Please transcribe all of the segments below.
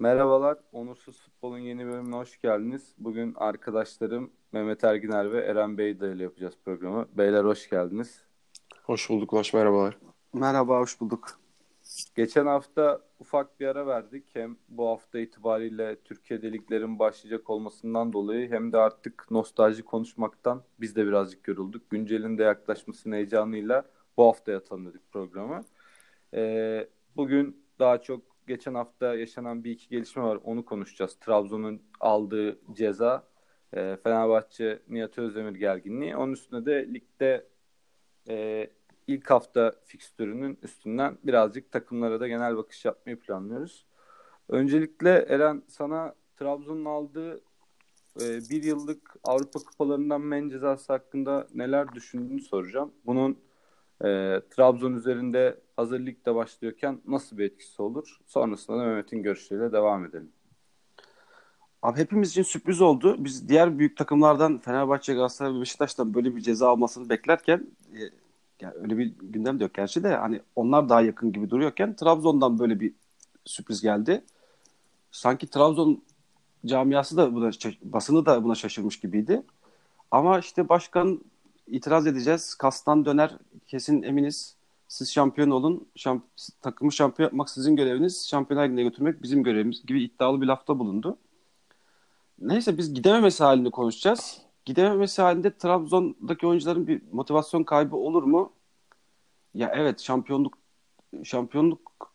Merhabalar, Onursuz Futbol'un yeni bölümüne hoş geldiniz. Bugün arkadaşlarım Mehmet Erginer ve Eren Beyda ile yapacağız programı. Beyler hoş geldiniz. Hoş bulduk, hoş merhabalar. Merhaba, hoş bulduk. Geçen hafta ufak bir ara verdik. Hem bu hafta itibariyle Türkiye liglerin başlayacak olmasından dolayı hem de artık nostalji konuşmaktan biz de birazcık yorulduk. Güncelin de yaklaşmasının heyecanıyla bu haftaya tanıdık programı. Ee, bugün daha çok geçen hafta yaşanan bir iki gelişme var. Onu konuşacağız. Trabzon'un aldığı ceza, e, Fenerbahçe Nihat Özdemir gerginliği. Onun üstüne de ligde e, ilk hafta fikstürünün üstünden birazcık takımlara da genel bakış yapmayı planlıyoruz. Öncelikle Eren sana Trabzon'un aldığı e, bir yıllık Avrupa kupalarından men cezası hakkında neler düşündüğünü soracağım. Bunun e, Trabzon üzerinde hazır ligde başlıyorken nasıl bir etkisi olur? Sonrasında da Mehmet'in görüşleriyle devam edelim. Abi hepimiz için sürpriz oldu. Biz diğer büyük takımlardan Fenerbahçe, Galatasaray ve Beşiktaş'tan böyle bir ceza almasını beklerken e, yani öyle bir gündem de yok gerçi de hani onlar daha yakın gibi duruyorken Trabzon'dan böyle bir sürpriz geldi. Sanki Trabzon camiası da buna basını da buna şaşırmış gibiydi. Ama işte başkan itiraz edeceğiz. Kastan döner kesin eminiz. Siz şampiyon olun. Şamp takımı şampiyon yapmak sizin göreviniz. Şampiyonlar Ligi'ne götürmek bizim görevimiz gibi iddialı bir lafta bulundu. Neyse biz gidememesi halini konuşacağız. Gidememesi halinde Trabzon'daki oyuncuların bir motivasyon kaybı olur mu? Ya evet şampiyonluk şampiyonluk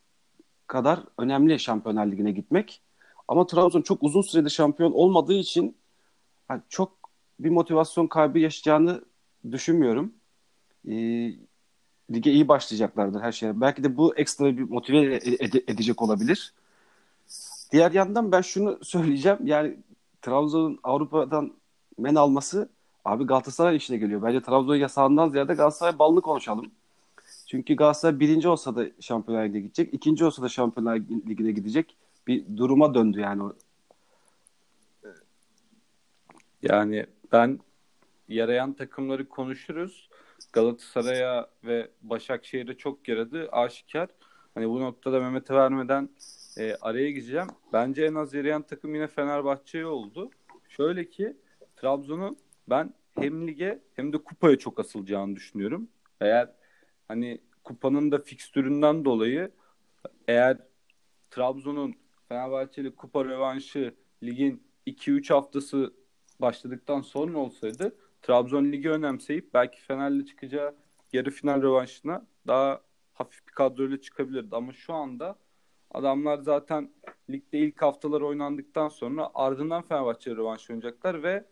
kadar önemli Şampiyonlar Ligi'ne gitmek. Ama Trabzon çok uzun süredir şampiyon olmadığı için yani çok bir motivasyon kaybı yaşayacağını düşünmüyorum. E, lige iyi başlayacaklardır her şeye. Belki de bu ekstra bir motive ed- edecek olabilir. Diğer yandan ben şunu söyleyeceğim. Yani Trabzon'un Avrupa'dan men alması abi Galatasaray işine geliyor. Bence Trabzon yasağından ziyade Galatasaray balını konuşalım. Çünkü Galatasaray birinci olsa da Şampiyonlar Ligi'ne gidecek. ikinci olsa da Şampiyonlar Ligi'ne gidecek. Bir duruma döndü yani. Yani ben yarayan takımları konuşuruz. Galatasaray'a ve Başakşehir'e çok yaradı aşikar. Hani bu noktada Mehmet'e vermeden e, araya gireceğim. Bence en az yarayan takım yine Fenerbahçe oldu. Şöyle ki Trabzon'un ben hem lige hem de kupaya çok asılacağını düşünüyorum. Eğer hani kupanın da fikstüründen dolayı eğer Trabzon'un Fenerbahçeli kupa revanşı ligin 2-3 haftası başladıktan sonra olsaydı Trabzon ligi önemseyip belki Fener'le çıkacağı yarı final rövanşına daha hafif bir kadroyla çıkabilirdi. Ama şu anda adamlar zaten ligde ilk haftalar oynandıktan sonra ardından Fenerbahçe rövanş oynayacaklar ve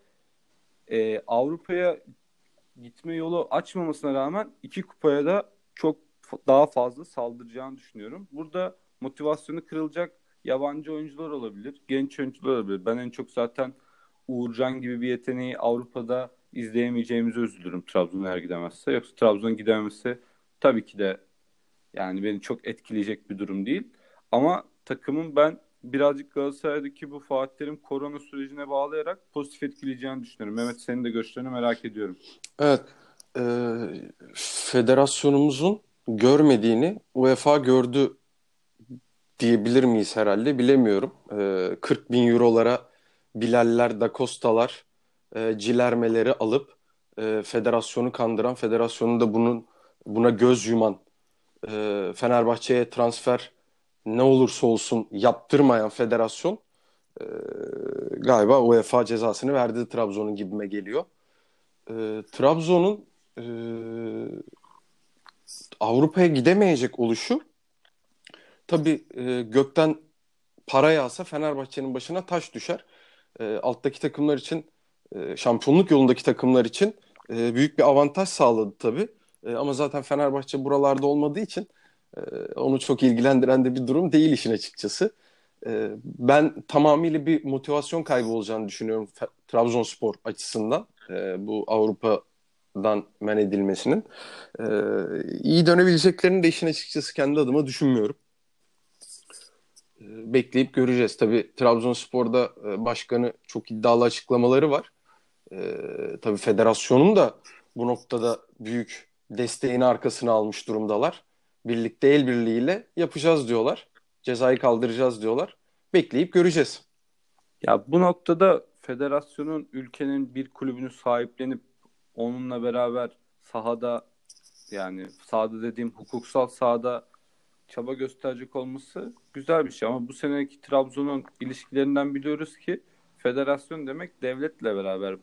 e, Avrupa'ya gitme yolu açmamasına rağmen iki kupaya da çok daha fazla saldıracağını düşünüyorum. Burada motivasyonu kırılacak yabancı oyuncular olabilir, genç oyuncular olabilir. Ben en çok zaten Uğurcan gibi bir yeteneği Avrupa'da izleyemeyeceğimizi üzülürüm Trabzon eğer gidemezse. Yoksa Trabzon gidememesi tabii ki de yani beni çok etkileyecek bir durum değil. Ama takımın ben birazcık Galatasaray'daki bu Fatih korona sürecine bağlayarak pozitif etkileyeceğini düşünüyorum. Mehmet senin de görüşlerini merak ediyorum. Evet. E, federasyonumuzun görmediğini UEFA gördü diyebilir miyiz herhalde bilemiyorum. E, 40 bin eurolara Bilaller, Da Costa'lar, e, Cilermeleri alıp e, federasyonu kandıran, federasyonu da bunun buna göz yuman e, Fenerbahçe'ye transfer ne olursa olsun yaptırmayan federasyon e, galiba UEFA cezasını verdi Trabzon'un gibime geliyor. E, Trabzon'un e, Avrupa'ya gidemeyecek oluşu tabii e, gökten para yağsa Fenerbahçe'nin başına taş düşer. E, alttaki takımlar için e, şampiyonluk yolundaki takımlar için e, büyük bir avantaj sağladı tabii. E, ama zaten Fenerbahçe buralarda olmadığı için onu çok ilgilendiren de bir durum değil işin açıkçası. Ben tamamıyla bir motivasyon kaybı olacağını düşünüyorum Trabzonspor açısından bu Avrupa'dan men edilmesinin. İyi dönebileceklerini de işin açıkçası kendi adıma düşünmüyorum. Bekleyip göreceğiz. Tabii Trabzonspor'da başkanı çok iddialı açıklamaları var. E, tabii federasyonun da bu noktada büyük desteğini arkasına almış durumdalar. Birlikte el birliğiyle yapacağız diyorlar. Cezayı kaldıracağız diyorlar. bekleyip göreceğiz. Ya bu noktada federasyonun ülkenin bir kulübünü sahiplenip onunla beraber sahada yani sahada dediğim hukuksal sahada çaba gösterecek olması güzel bir şey ama bu seneki Trabzon'un ilişkilerinden biliyoruz ki federasyon demek devletle beraber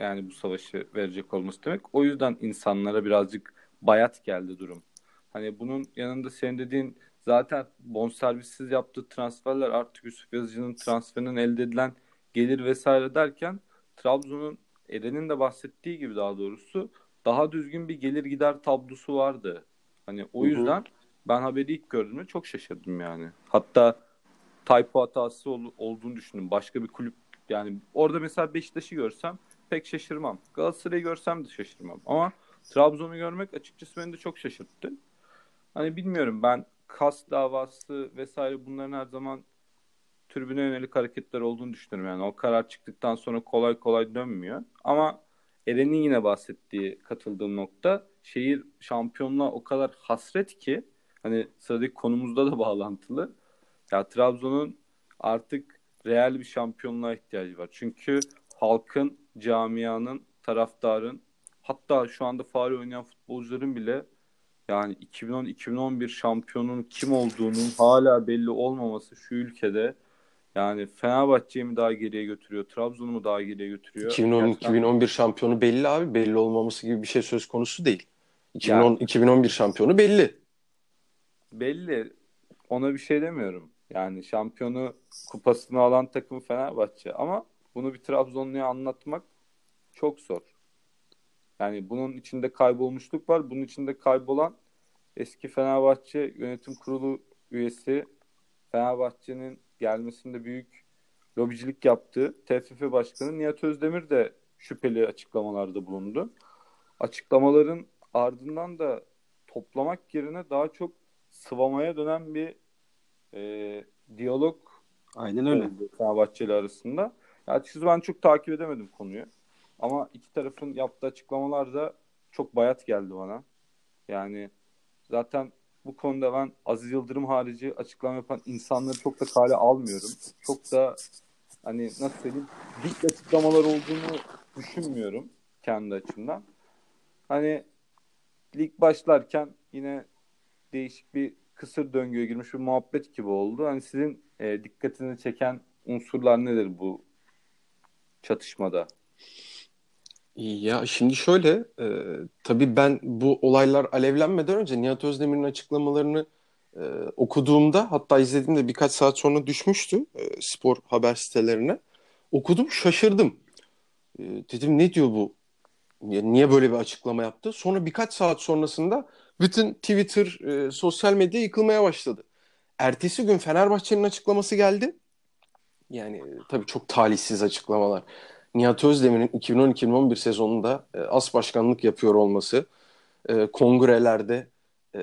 yani bu savaşı verecek olması demek. O yüzden insanlara birazcık bayat geldi durum. Hani bunun yanında senin dediğin zaten bonservissiz yaptığı transferler artık Yusuf Yazıcı'nın transferinin elde edilen gelir vesaire derken Trabzon'un Eren'in de bahsettiği gibi daha doğrusu daha düzgün bir gelir gider tablosu vardı. Hani o yüzden hı hı. ben haberi ilk gördüğümde çok şaşırdım yani. Hatta typo hatası ol, olduğunu düşündüm. Başka bir kulüp yani orada mesela Beşiktaş'ı görsem pek şaşırmam. Galatasaray'ı görsem de şaşırmam. Ama Trabzon'u görmek açıkçası beni de çok şaşırttı. Hani bilmiyorum ben kas davası vesaire bunların her zaman tribüne yönelik hareketler olduğunu düşünüyorum. Yani o karar çıktıktan sonra kolay kolay dönmüyor. Ama Eren'in yine bahsettiği katıldığım nokta şehir şampiyonluğa o kadar hasret ki hani sıradaki konumuzda da bağlantılı. Ya Trabzon'un artık real bir şampiyonluğa ihtiyacı var. Çünkü halkın, camianın, taraftarın hatta şu anda faal oynayan futbolcuların bile yani 2010-2011 şampiyonun kim olduğunun hala belli olmaması şu ülkede yani Fenerbahçe'yi mi daha geriye götürüyor, Trabzon'u mu daha geriye götürüyor? 2010-2011 şampiyonu belli abi. Belli olmaması gibi bir şey söz konusu değil. 2010 yani, 2011 şampiyonu belli. Belli. Ona bir şey demiyorum. Yani şampiyonu kupasını alan takım Fenerbahçe ama bunu bir Trabzonlu'ya anlatmak çok zor. Yani bunun içinde kaybolmuşluk var. Bunun içinde kaybolan eski Fenerbahçe yönetim kurulu üyesi Fenerbahçe'nin gelmesinde büyük lobicilik yaptığı TFF Başkanı Nihat Özdemir de şüpheli açıklamalarda bulundu. Açıklamaların ardından da toplamak yerine daha çok sıvamaya dönen bir e, diyalog Aynen öyle. Fenerbahçe ile arasında. Ya açıkçası ben çok takip edemedim konuyu. Ama iki tarafın yaptığı açıklamalar da çok bayat geldi bana. Yani zaten bu konuda ben Aziz Yıldırım harici açıklama yapan insanları çok da kale almıyorum. Çok da hani nasıl söyleyeyim dik açıklamalar olduğunu düşünmüyorum kendi açımdan. Hani lig başlarken yine değişik bir kısır döngüye girmiş bir muhabbet gibi oldu. Hani sizin e, dikkatini çeken unsurlar nedir bu çatışmada? Ya şimdi şöyle, e, tabii ben bu olaylar alevlenmeden önce Nihat Özdemir'in açıklamalarını e, okuduğumda, hatta izlediğimde birkaç saat sonra düşmüştü e, spor haber sitelerine. Okudum, şaşırdım. E, dedim ne diyor bu? Niye böyle bir açıklama yaptı? Sonra birkaç saat sonrasında bütün Twitter, e, sosyal medya yıkılmaya başladı. Ertesi gün Fenerbahçe'nin açıklaması geldi. Yani e, tabii çok talihsiz açıklamalar. Nihat Özdemir'in 2010-2011 sezonunda e, as başkanlık yapıyor olması, e, kongrelerde e,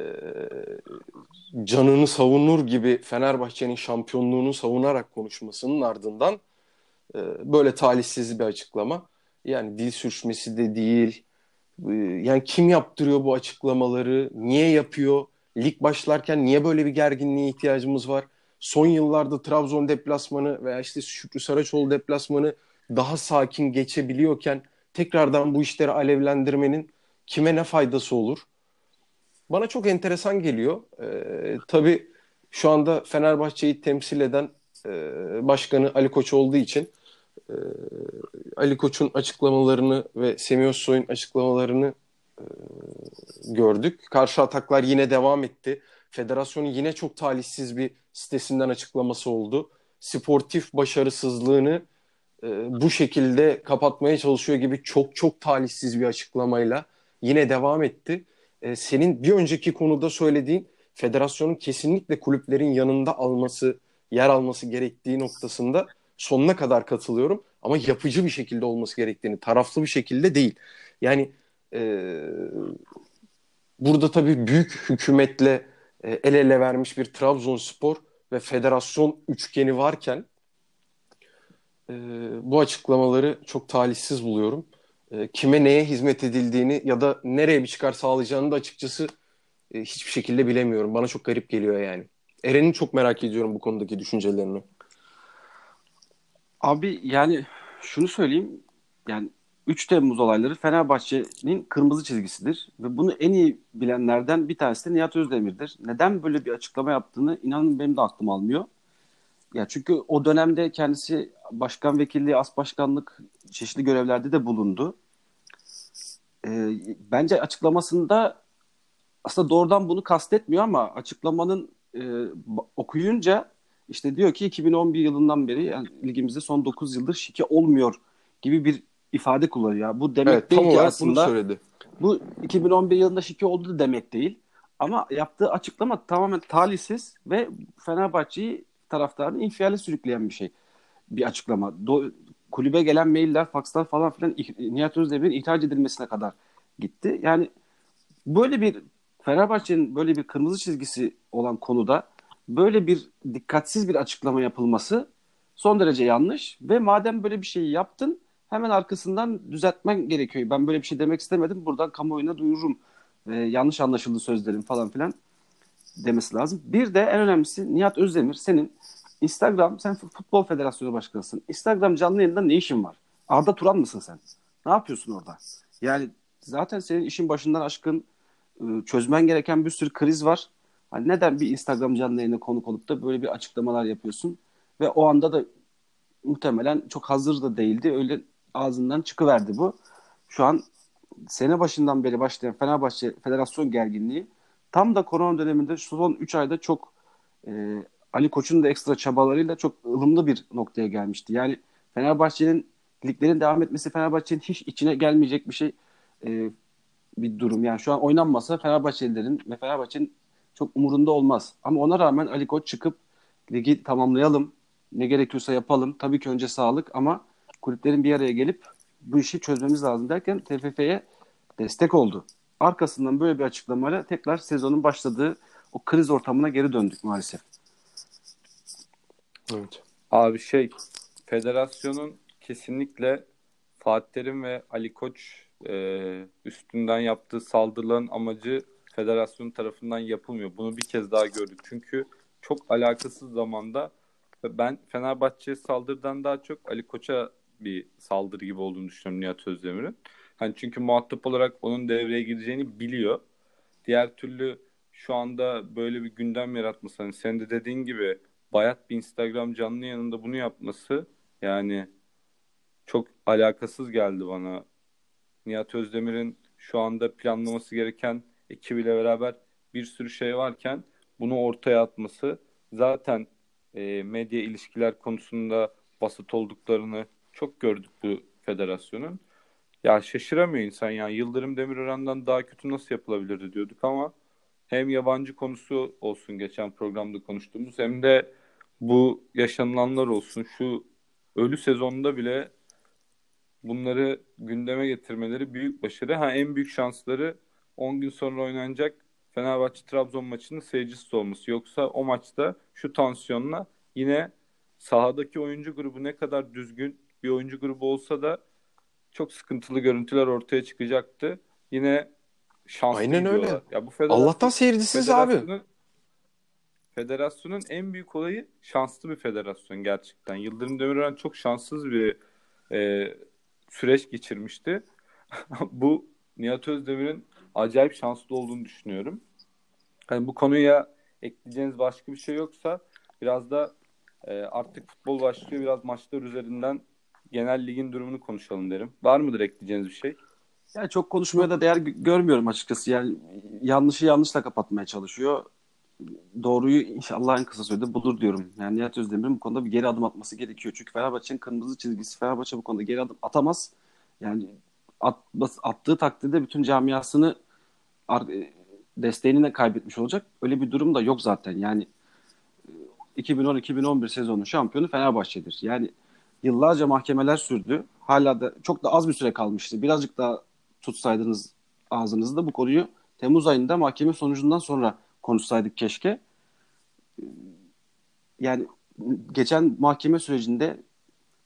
canını savunur gibi Fenerbahçe'nin şampiyonluğunu savunarak konuşmasının ardından e, böyle talihsiz bir açıklama. Yani dil sürçmesi de değil. E, yani kim yaptırıyor bu açıklamaları? Niye yapıyor? Lig başlarken niye böyle bir gerginliğe ihtiyacımız var? Son yıllarda Trabzon deplasmanı veya işte Şükrü Saraçoğlu deplasmanı daha sakin geçebiliyorken tekrardan bu işleri alevlendirmenin kime ne faydası olur? Bana çok enteresan geliyor. Ee, tabii şu anda Fenerbahçe'yi temsil eden e, başkanı Ali Koç olduğu için e, Ali Koç'un açıklamalarını ve Semih Özsoy'un açıklamalarını e, gördük. Karşı ataklar yine devam etti. Federasyonun yine çok talihsiz bir sitesinden açıklaması oldu. Sportif başarısızlığını e, bu şekilde kapatmaya çalışıyor gibi çok çok talihsiz bir açıklamayla yine devam etti. E, senin bir önceki konuda söylediğin federasyonun kesinlikle kulüplerin yanında alması, yer alması gerektiği noktasında sonuna kadar katılıyorum. Ama yapıcı bir şekilde olması gerektiğini, taraflı bir şekilde değil. Yani e, burada tabii büyük hükümetle e, el ele vermiş bir Trabzonspor ve federasyon üçgeni varken e, bu açıklamaları çok talihsiz buluyorum. E, kime neye hizmet edildiğini ya da nereye bir çıkar sağlayacağını da açıkçası e, hiçbir şekilde bilemiyorum. Bana çok garip geliyor yani. Eren'in çok merak ediyorum bu konudaki düşüncelerini. Abi yani şunu söyleyeyim. Yani 3 Temmuz olayları Fenerbahçe'nin kırmızı çizgisidir. Ve bunu en iyi bilenlerden bir tanesi de Nihat Özdemir'dir. Neden böyle bir açıklama yaptığını inanın benim de aklım almıyor. Ya çünkü o dönemde kendisi başkan vekilliği, as başkanlık çeşitli görevlerde de bulundu. Ee, bence açıklamasında aslında doğrudan bunu kastetmiyor ama açıklamanın e, okuyunca işte diyor ki 2011 yılından beri yani ligimizde son 9 yıldır şike olmuyor gibi bir ifade kullanıyor. Bu demek evet, değil ki aslında söyledi. bu 2011 yılında şike oldu demek değil. Ama yaptığı açıklama tamamen talihsiz ve Fenerbahçe'yi taraftarını infiale sürükleyen bir şey. Bir açıklama. Do- kulübe gelen mailler, fakslar falan filan Nihat Özdemir'in ihraç edilmesine kadar gitti. Yani böyle bir Fenerbahçe'nin böyle bir kırmızı çizgisi olan konuda böyle bir dikkatsiz bir açıklama yapılması son derece yanlış ve madem böyle bir şeyi yaptın hemen arkasından düzeltmen gerekiyor. Ben böyle bir şey demek istemedim. Buradan kamuoyuna duyururum. Ee, yanlış anlaşıldı sözlerim falan filan demesi lazım. Bir de en önemlisi Nihat Özdemir senin Instagram, sen Futbol Federasyonu Başkanısın. Instagram canlı yayında ne işin var? Arda Turan mısın sen? Ne yapıyorsun orada? Yani zaten senin işin başından aşkın ıı, çözmen gereken bir sürü kriz var. Hani neden bir Instagram canlı yayına konuk olup da böyle bir açıklamalar yapıyorsun? Ve o anda da muhtemelen çok hazır da değildi. Öyle ağzından çıkıverdi bu. Şu an sene başından beri başlayan Fenerbahçe Federasyon gerginliği tam da korona döneminde şu son 3 ayda çok e, Ali Koç'un da ekstra çabalarıyla çok ılımlı bir noktaya gelmişti. Yani Fenerbahçe'nin liglerin devam etmesi Fenerbahçe'nin hiç içine gelmeyecek bir şey e, bir durum. Yani şu an oynanmasa Fenerbahçelilerin ve Fenerbahçe'nin çok umurunda olmaz. Ama ona rağmen Ali Koç çıkıp ligi tamamlayalım, ne gerekiyorsa yapalım. Tabii ki önce sağlık ama kulüplerin bir araya gelip bu işi çözmemiz lazım derken TFF'ye destek oldu. Arkasından böyle bir açıklamayla tekrar sezonun başladığı o kriz ortamına geri döndük maalesef. Evet. Abi şey federasyonun kesinlikle Fatih Terim ve Ali Koç e, üstünden yaptığı saldırıların amacı federasyon tarafından yapılmıyor. Bunu bir kez daha gördük. Çünkü çok alakasız zamanda ben Fenerbahçe saldırıdan daha çok Ali Koç'a bir saldırı gibi olduğunu düşünüyorum Nihat Özdemir'in. Hani çünkü muhatap olarak onun devreye gireceğini biliyor. Diğer türlü şu anda böyle bir gündem yaratması hani sen de dediğin gibi bayat bir Instagram canlı yanında bunu yapması yani çok alakasız geldi bana. Nihat Özdemir'in şu anda planlaması gereken ekibiyle beraber bir sürü şey varken bunu ortaya atması zaten e, medya ilişkiler konusunda basit olduklarını çok gördük bu federasyonun. Ya şaşıramıyor insan ya. Yıldırım Demirören'den daha kötü nasıl yapılabilirdi diyorduk ama hem yabancı konusu olsun geçen programda konuştuğumuz hem de bu yaşanılanlar olsun. Şu ölü sezonunda bile bunları gündeme getirmeleri büyük başarı. Ha en büyük şansları 10 gün sonra oynanacak Fenerbahçe Trabzon maçının seyircisiz olması. Yoksa o maçta şu tansiyonla yine sahadaki oyuncu grubu ne kadar düzgün bir oyuncu grubu olsa da çok sıkıntılı görüntüler ortaya çıkacaktı. Yine şanslı Aynen öyle. Ya bu federasyon, Allah'tan seyircisiz abi. Federasyonun en büyük olayı şanslı bir federasyon gerçekten. Yıldırım Demirören çok şanssız bir e, süreç geçirmişti. bu Nihat Özdemir'in acayip şanslı olduğunu düşünüyorum. Yani bu konuya ekleyeceğiniz başka bir şey yoksa biraz da e, artık futbol başlıyor. Biraz maçlar üzerinden genel ligin durumunu konuşalım derim. Var mıdır ekleyeceğiniz bir şey? Yani çok konuşmaya da değer görmüyorum açıkçası. Yani yanlışı yanlışla kapatmaya çalışıyor. Doğruyu inşallah en kısa sürede bulur diyorum. Yani Nihat Özdemir'in bu konuda bir geri adım atması gerekiyor. Çünkü Fenerbahçe'nin kırmızı çizgisi Fenerbahçe bu konuda geri adım atamaz. Yani at, attığı takdirde bütün camiasını desteğini de kaybetmiş olacak. Öyle bir durum da yok zaten. Yani 2010-2011 sezonu şampiyonu Fenerbahçe'dir. Yani yıllarca mahkemeler sürdü. Hala da çok da az bir süre kalmıştı. Birazcık daha tutsaydınız ağzınızda bu konuyu Temmuz ayında mahkeme sonucundan sonra konuşsaydık keşke. Yani geçen mahkeme sürecinde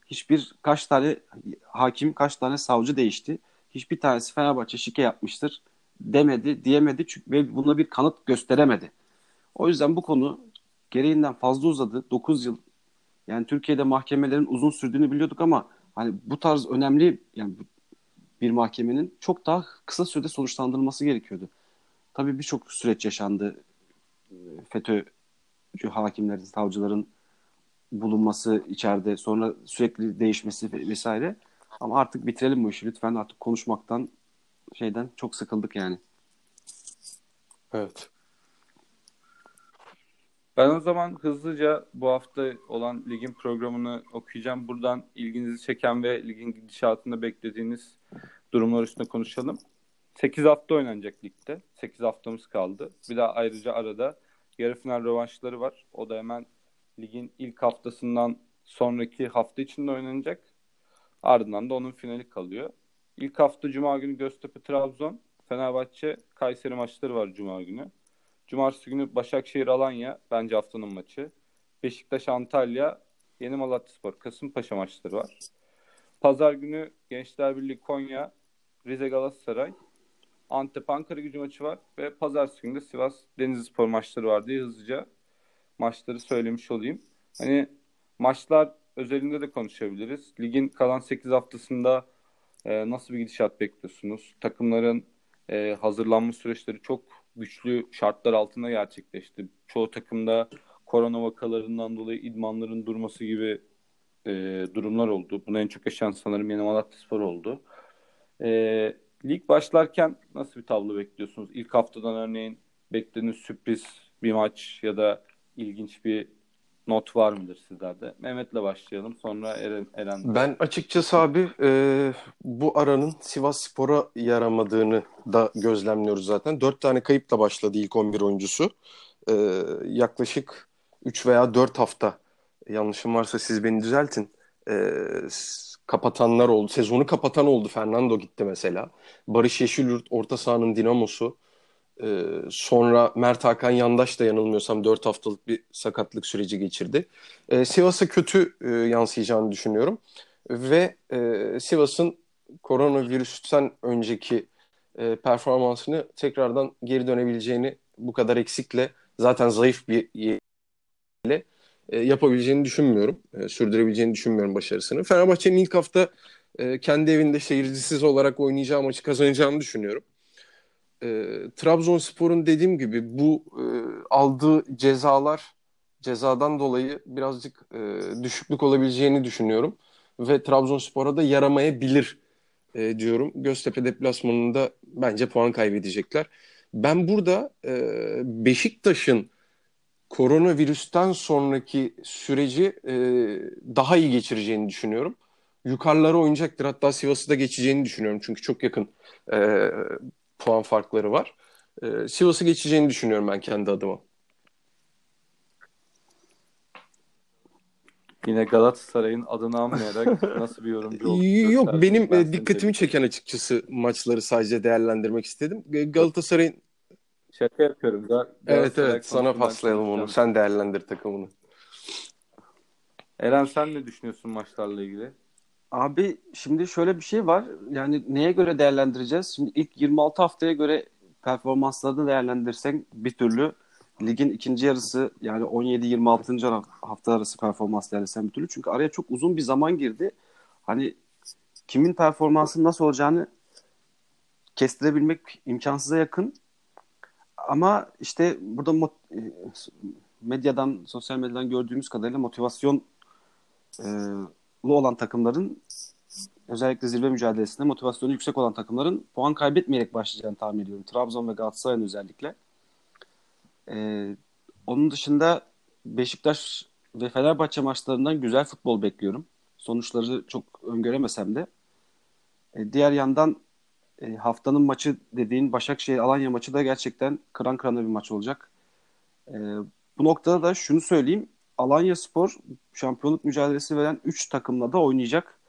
hiçbir kaç tane hakim, kaç tane savcı değişti. Hiçbir tanesi Fenerbahçe şike yapmıştır demedi, diyemedi çünkü ve buna bir kanıt gösteremedi. O yüzden bu konu gereğinden fazla uzadı. 9 yıl Yani Türkiye'de mahkemelerin uzun sürdüğünü biliyorduk ama hani bu tarz önemli yani bir mahkemenin çok daha kısa sürede sonuçlandırılması gerekiyordu. Tabii birçok süreç yaşandı. FETÖ'cü hakimlerin, savcıların bulunması içeride sonra sürekli değişmesi vesaire. Ama artık bitirelim bu işi lütfen. Artık konuşmaktan şeyden çok sıkıldık yani. Evet. Ben o zaman hızlıca bu hafta olan ligin programını okuyacağım. Buradan ilginizi çeken ve ligin gidişatında beklediğiniz durumlar üstüne konuşalım. 8 hafta oynanacak ligde. 8 haftamız kaldı. Bir daha ayrıca arada yarı final rövanşları var. O da hemen ligin ilk haftasından sonraki hafta içinde oynanacak. Ardından da onun finali kalıyor. İlk hafta Cuma günü Göztepe Trabzon, Fenerbahçe Kayseri maçları var Cuma günü. Cumartesi günü Başakşehir Alanya bence haftanın maçı. Beşiktaş Antalya, Yeni Malatyaspor Kasımpaşa maçları var. Pazar günü Gençler Birliği Konya, Rize Galatasaray, Antep Ankara gücü maçı var ve pazartesi günü de Sivas Denizli Spor maçları var diye hızlıca maçları söylemiş olayım. Hani maçlar özelinde de konuşabiliriz. Ligin kalan 8 haftasında e, nasıl bir gidişat bekliyorsunuz? Takımların e, hazırlanma süreçleri çok güçlü şartlar altında gerçekleşti. Çoğu takımda korona vakalarından dolayı idmanların durması gibi e, durumlar oldu. Bunu en çok yaşayan sanırım Yeni Malatyaspor oldu. E, lig başlarken nasıl bir tablo bekliyorsunuz? İlk haftadan örneğin beklediğiniz sürpriz bir maç ya da ilginç bir not var mıdır sizlerde? Mehmet'le başlayalım. Sonra Eren. Eren. Ben açıkçası abi e, bu aranın Sivas Spor'a yaramadığını da gözlemliyoruz zaten. Dört tane kayıpla başladı ilk 11 oyuncusu. E, yaklaşık 3 veya 4 hafta yanlışım varsa siz beni düzeltin. E, kapatanlar oldu. Sezonu kapatan oldu. Fernando gitti mesela. Barış Yeşilyurt orta sahanın dinamosu. Ee, sonra Mert Hakan Yandaş da yanılmıyorsam 4 haftalık bir sakatlık süreci geçirdi. Ee, Sivas'a kötü e, yansıyacağını düşünüyorum. Ve e, Sivas'ın koronavirüsten önceki e, performansını tekrardan geri dönebileceğini bu kadar eksikle zaten zayıf bir ile e, yapabileceğini düşünmüyorum. E, sürdürebileceğini düşünmüyorum başarısını. Fenerbahçe'nin ilk hafta e, kendi evinde seyircisiz olarak oynayacağı maçı kazanacağını düşünüyorum e, Trabzonspor'un dediğim gibi bu e, aldığı cezalar cezadan dolayı birazcık e, düşüklük olabileceğini düşünüyorum ve Trabzonspor'a da yaramayabilir e, diyorum. Göztepe deplasmanında bence puan kaybedecekler. Ben burada e, Beşiktaş'ın koronavirüsten sonraki süreci e, daha iyi geçireceğini düşünüyorum. Yukarılara oynayacaktır. Hatta Sivas'ı da geçeceğini düşünüyorum. Çünkü çok yakın e, puan farkları var. E, Sivas'ı geçeceğini düşünüyorum ben kendi adıma. Yine Galatasaray'ın adını anmayarak nasıl bir yorumcu olduğunu Yok benim ben dikkatimi çeken açıkçası maçları sadece değerlendirmek istedim. Galatasaray'ın Şaka yapıyorum. Gal evet evet sana paslayalım onu. Sen değerlendir takımını. Eren sen ne düşünüyorsun maçlarla ilgili? Abi şimdi şöyle bir şey var. Yani neye göre değerlendireceğiz? Şimdi ilk 26 haftaya göre performanslarını değerlendirsek bir türlü ligin ikinci yarısı yani 17-26. hafta arası performans değerlendirsen bir türlü. Çünkü araya çok uzun bir zaman girdi. Hani kimin performansının nasıl olacağını kestirebilmek imkansıza yakın. Ama işte burada e, medyadan, sosyal medyadan gördüğümüz kadarıyla motivasyon e, olan takımların özellikle zirve mücadelesinde motivasyonu yüksek olan takımların puan kaybetmeyerek başlayacağını tahmin ediyorum. Trabzon ve Galatasaray'ın özellikle. Ee, onun dışında Beşiktaş ve Fenerbahçe maçlarından güzel futbol bekliyorum. Sonuçları çok öngöremesem de. Ee, diğer yandan e, haftanın maçı dediğin Başakşehir Alanya maçı da gerçekten kıran kırana bir maç olacak. Ee, bu noktada da şunu söyleyeyim. Alanya Spor şampiyonluk mücadelesi veren 3 takımla da oynayacak.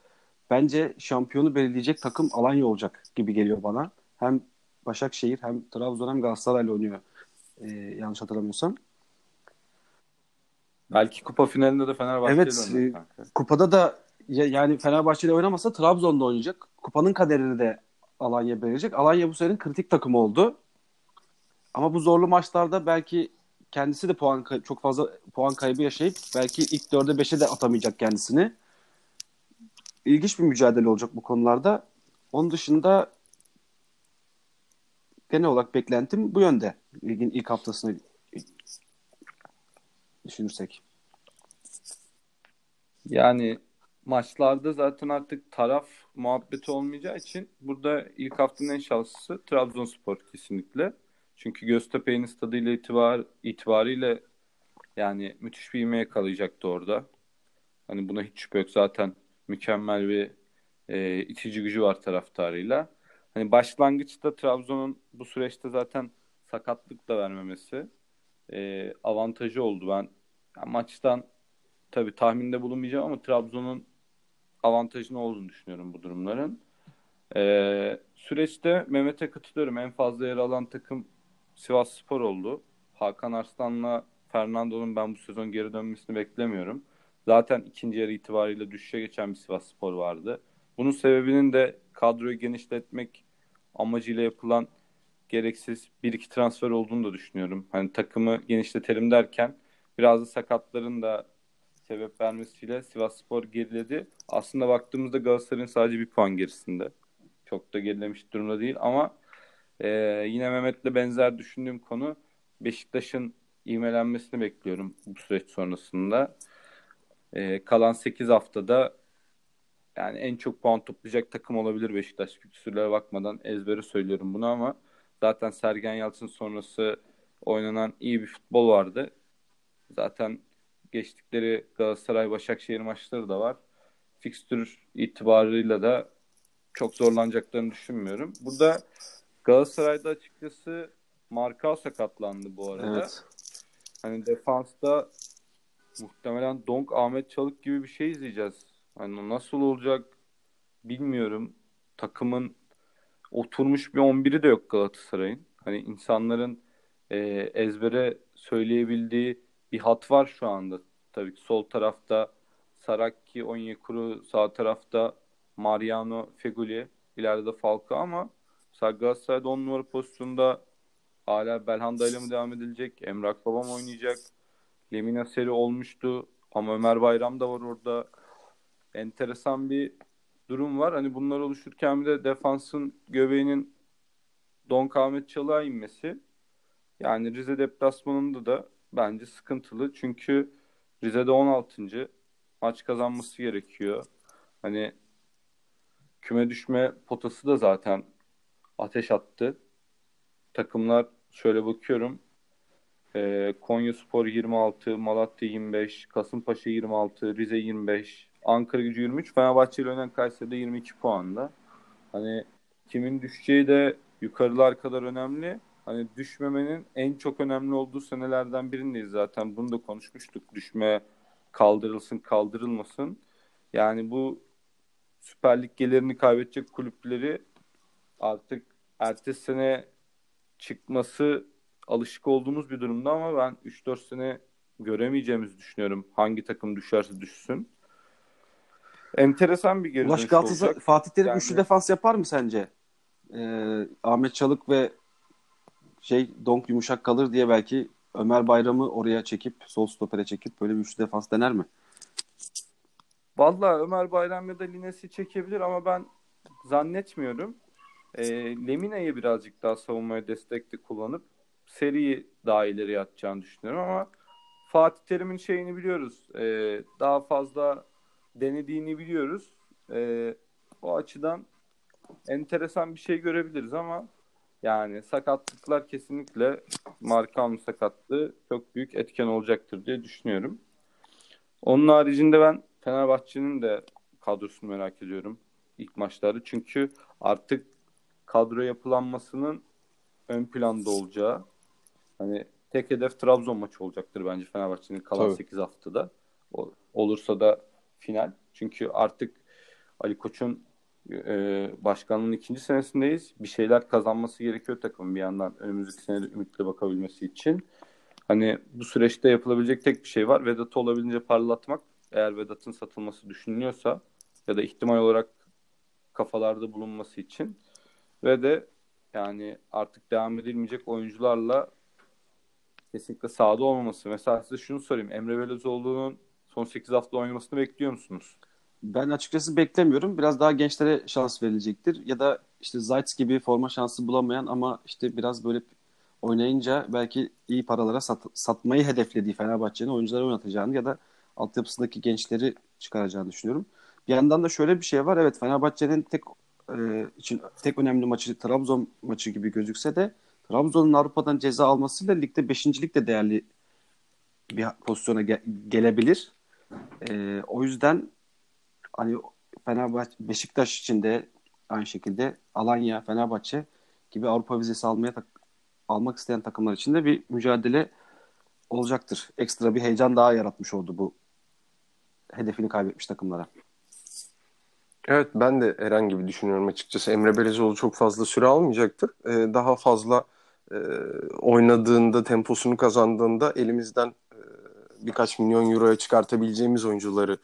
Bence şampiyonu belirleyecek takım Alanya olacak gibi geliyor bana. Hem Başakşehir hem Trabzon hem Galatasaray'la oynuyor. Ee, yanlış hatırlamıyorsam. Belki kupa finalinde de Fenerbahçe Evet. E, kupada da yani Fenerbahçe'de oynamasa Trabzon'da oynayacak. Kupanın kaderini de Alanya belirleyecek. Alanya bu senenin kritik takımı oldu. Ama bu zorlu maçlarda belki kendisi de puan çok fazla puan kaybı yaşayıp belki ilk 4'e 5'e de atamayacak kendisini. İlginç bir mücadele olacak bu konularda. Onun dışında genel olarak beklentim bu yönde. Ligin ilk haftasını düşünürsek. Yani maçlarda zaten artık taraf muhabbeti olmayacağı için burada ilk haftanın en şanslısı Trabzonspor kesinlikle. Çünkü Göztepe'nin stadıyla itibar, itibariyle yani müthiş bir ivme yakalayacaktı orada. Hani buna hiç şüphe yok. Zaten mükemmel bir e, itici gücü var taraftarıyla. Hani başlangıçta Trabzon'un bu süreçte zaten sakatlık da vermemesi e, avantajı oldu. Ben yani maçtan tabii tahminde bulunmayacağım ama Trabzon'un avantajını olduğunu düşünüyorum bu durumların. E, süreçte Mehmet'e katılıyorum. En fazla yer alan takım Sivas Spor oldu. Hakan Arslan'la Fernando'nun ben bu sezon geri dönmesini beklemiyorum. Zaten ikinci yarı itibariyle düşüşe geçen bir Sivas Spor vardı. Bunun sebebinin de kadroyu genişletmek amacıyla yapılan gereksiz bir iki transfer olduğunu da düşünüyorum. Hani takımı genişletelim derken biraz da sakatların da sebep vermesiyle Sivas Spor geriledi. Aslında baktığımızda Galatasaray'ın sadece bir puan gerisinde. Çok da gerilemiş durumda değil ama e, yine Mehmet'le benzer düşündüğüm konu Beşiktaş'ın ivmelenmesini bekliyorum bu süreç sonrasında. E, kalan 8 haftada yani en çok puan toplayacak takım olabilir Beşiktaş. Fikstürlere bakmadan ezbere söylüyorum bunu ama zaten Sergen Yalçın sonrası oynanan iyi bir futbol vardı. Zaten geçtikleri Galatasaray Başakşehir maçları da var. Fikstür itibarıyla da çok zorlanacaklarını düşünmüyorum. Burada Galatasaray'da açıkçası Markao sakatlandı bu arada. Evet. Hani defansta muhtemelen Donk Ahmet Çalık gibi bir şey izleyeceğiz. Hani nasıl olacak bilmiyorum. Takımın oturmuş bir 11'i de yok Galatasaray'ın. Hani insanların e, ezbere söyleyebildiği bir hat var şu anda. Tabii ki sol tarafta Saraki, Onyekuru, sağ tarafta Mariano, Feguli, ileride de Falcao ama mesela Galatasaray'da 10 numara pozisyonunda hala Belhanda ile mi devam edilecek? Emrak Babam oynayacak. Lemina Seri olmuştu ama Ömer Bayram da var orada enteresan bir durum var. Hani bunlar oluşurken bir de defansın göbeğinin Don Ahmet Çalık'a inmesi yani Rize deplasmanında da bence sıkıntılı. Çünkü Rize'de 16. maç kazanması gerekiyor. Hani küme düşme potası da zaten ateş attı. Takımlar şöyle bakıyorum. Ee, Konya Spor 26, Malatya 25, Kasımpaşa 26, Rize 25, Ankara gücü 23. Fenerbahçe ile oynayan Kayseri'de 22 puanda. Hani kimin düşeceği de yukarılar kadar önemli. Hani düşmemenin en çok önemli olduğu senelerden birindeyiz zaten. Bunu da konuşmuştuk. Düşme kaldırılsın kaldırılmasın. Yani bu Süper Lig gelirini kaybedecek kulüpleri artık ertesi sene çıkması alışık olduğumuz bir durumda ama ben 3-4 sene göremeyeceğimizi düşünüyorum. Hangi takım düşerse düşsün. Enteresan bir geri Ulaş Galatasaray olacak. Fatih Terim yani... üçlü defans yapar mı sence? Ee, Ahmet Çalık ve şey Donk yumuşak kalır diye belki Ömer Bayram'ı oraya çekip sol stopere çekip böyle bir üçlü defans dener mi? Vallahi Ömer Bayram ya da Lines'i çekebilir ama ben zannetmiyorum. E, Lemina'yı birazcık daha savunmaya destekli kullanıp seriyi daha ileriye atacağını düşünüyorum ama Fatih Terim'in şeyini biliyoruz. E, daha fazla denediğini biliyoruz. E, o açıdan enteresan bir şey görebiliriz ama yani sakatlıklar kesinlikle Markanlı sakatlığı çok büyük etken olacaktır diye düşünüyorum. Onun haricinde ben Fenerbahçe'nin de kadrosunu merak ediyorum ilk maçları. Çünkü artık kadro yapılanmasının ön planda olacağı hani tek hedef Trabzon maçı olacaktır bence Fenerbahçe'nin kalan Tabii. 8 haftada. O, olursa da final. Çünkü artık Ali Koç'un e, başkanlığın ikinci senesindeyiz. Bir şeyler kazanması gerekiyor takımın bir yandan önümüzdeki senede ümitle bakabilmesi için. Hani bu süreçte yapılabilecek tek bir şey var. Vedat'ı olabildiğince parlatmak. Eğer Vedat'ın satılması düşünülüyorsa ya da ihtimal olarak kafalarda bulunması için ve de yani artık devam edilmeyecek oyuncularla kesinlikle sahada olmaması. Mesela size şunu sorayım. Emre Belözoğlu'nun son 8 hafta oynamasını bekliyor musunuz? Ben açıkçası beklemiyorum. Biraz daha gençlere şans verilecektir. Ya da işte Zayt gibi forma şansı bulamayan ama işte biraz böyle oynayınca belki iyi paralara sat, satmayı hedeflediği Fenerbahçe'nin oyuncuları oynatacağını ya da altyapısındaki gençleri çıkaracağını düşünüyorum. Bir yandan da şöyle bir şey var. Evet Fenerbahçe'nin tek e, için tek önemli maçı Trabzon maçı gibi gözükse de Trabzon'un Avrupa'dan ceza almasıyla ligde beşincilik de değerli bir pozisyona ge- gelebilir. E, o yüzden hani Fenerbahçe Beşiktaş için de aynı şekilde Alanya, Fenerbahçe gibi Avrupa vizesi almaya tak- almak isteyen takımlar için de bir mücadele olacaktır. Ekstra bir heyecan daha yaratmış oldu bu hedefini kaybetmiş takımlara. Evet ben de Eren gibi düşünüyorum açıkçası. Emre Belezoğlu çok fazla süre almayacaktır. Ee, daha fazla e, oynadığında, temposunu kazandığında elimizden e, birkaç milyon euroya çıkartabileceğimiz oyuncuları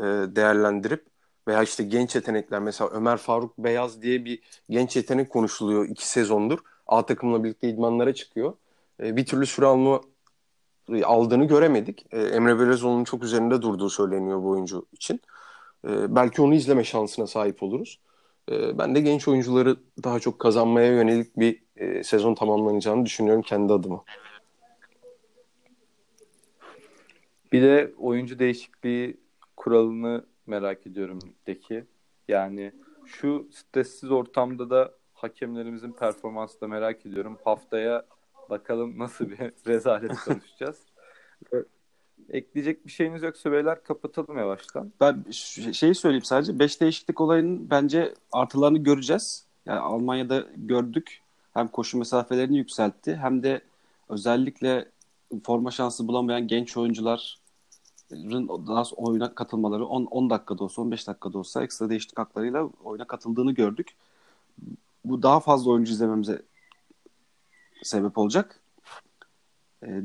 e, değerlendirip veya işte genç yetenekler mesela Ömer Faruk Beyaz diye bir genç yetenek konuşuluyor iki sezondur. A takımla birlikte idmanlara çıkıyor. E, bir türlü süre alma aldığını göremedik. E, Emre Belezoğlu'nun çok üzerinde durduğu söyleniyor bu oyuncu için. E, belki onu izleme şansına sahip oluruz. E, ben de genç oyuncuları daha çok kazanmaya yönelik bir e, sezon tamamlanacağını düşünüyorum kendi adıma. Bir de oyuncu değişikliği kuralını merak ediyorum ligdeki. Yani şu stressiz ortamda da hakemlerimizin performansını da merak ediyorum. Haftaya bakalım nasıl bir rezalet konuşacağız. Ekleyecek bir şeyiniz yoksa beyler kapatalım yavaştan. Ben şeyi söyleyeyim sadece 5 değişiklik olayının bence artılarını göreceğiz. Yani Almanya'da gördük. Hem koşu mesafelerini yükseltti hem de özellikle forma şansı bulamayan genç oyuncuların daha oyuna katılmaları 10, 10 dakikada olsa 15 dakikada olsa ekstra değişiklik haklarıyla oyuna katıldığını gördük. Bu daha fazla oyuncu izlememize sebep olacak.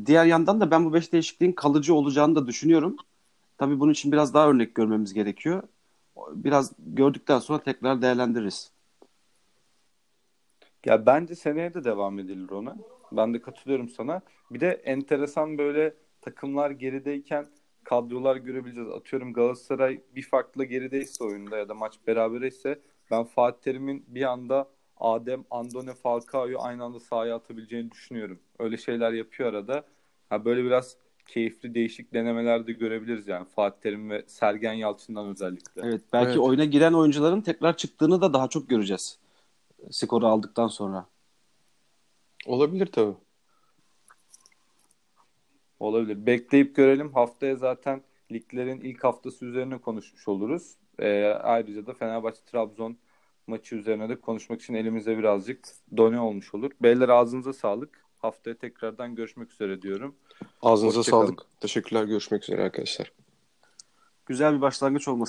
Diğer yandan da ben bu 5 değişikliğin kalıcı olacağını da düşünüyorum. Tabii bunun için biraz daha örnek görmemiz gerekiyor. Biraz gördükten sonra tekrar değerlendiririz. Ya bence seneye de devam edilir ona. Ben de katılıyorum sana. Bir de enteresan böyle takımlar gerideyken kadrolar görebileceğiz. Atıyorum Galatasaray bir farklı gerideyse oyunda ya da maç berabere ben Fatih Terim'in bir anda Adem, Andone, Falcao'yu aynı anda sahaya atabileceğini düşünüyorum. Öyle şeyler yapıyor arada. Ha böyle biraz keyifli değişik denemeler de görebiliriz yani Fatih Terim ve Sergen Yalçın'dan özellikle. Evet belki evet. oyuna giren oyuncuların tekrar çıktığını da daha çok göreceğiz. Skoru aldıktan sonra. Olabilir tabii. Olabilir. Bekleyip görelim. Haftaya zaten liglerin ilk haftası üzerine konuşmuş oluruz. Ee, ayrıca da Fenerbahçe Trabzon maçı üzerine de konuşmak için elimizde birazcık done olmuş olur. Beyler ağzınıza sağlık. Haftaya tekrardan görüşmek üzere diyorum. Ağzınıza sağlık. Teşekkürler. Görüşmek üzere arkadaşlar. Güzel bir başlangıç olması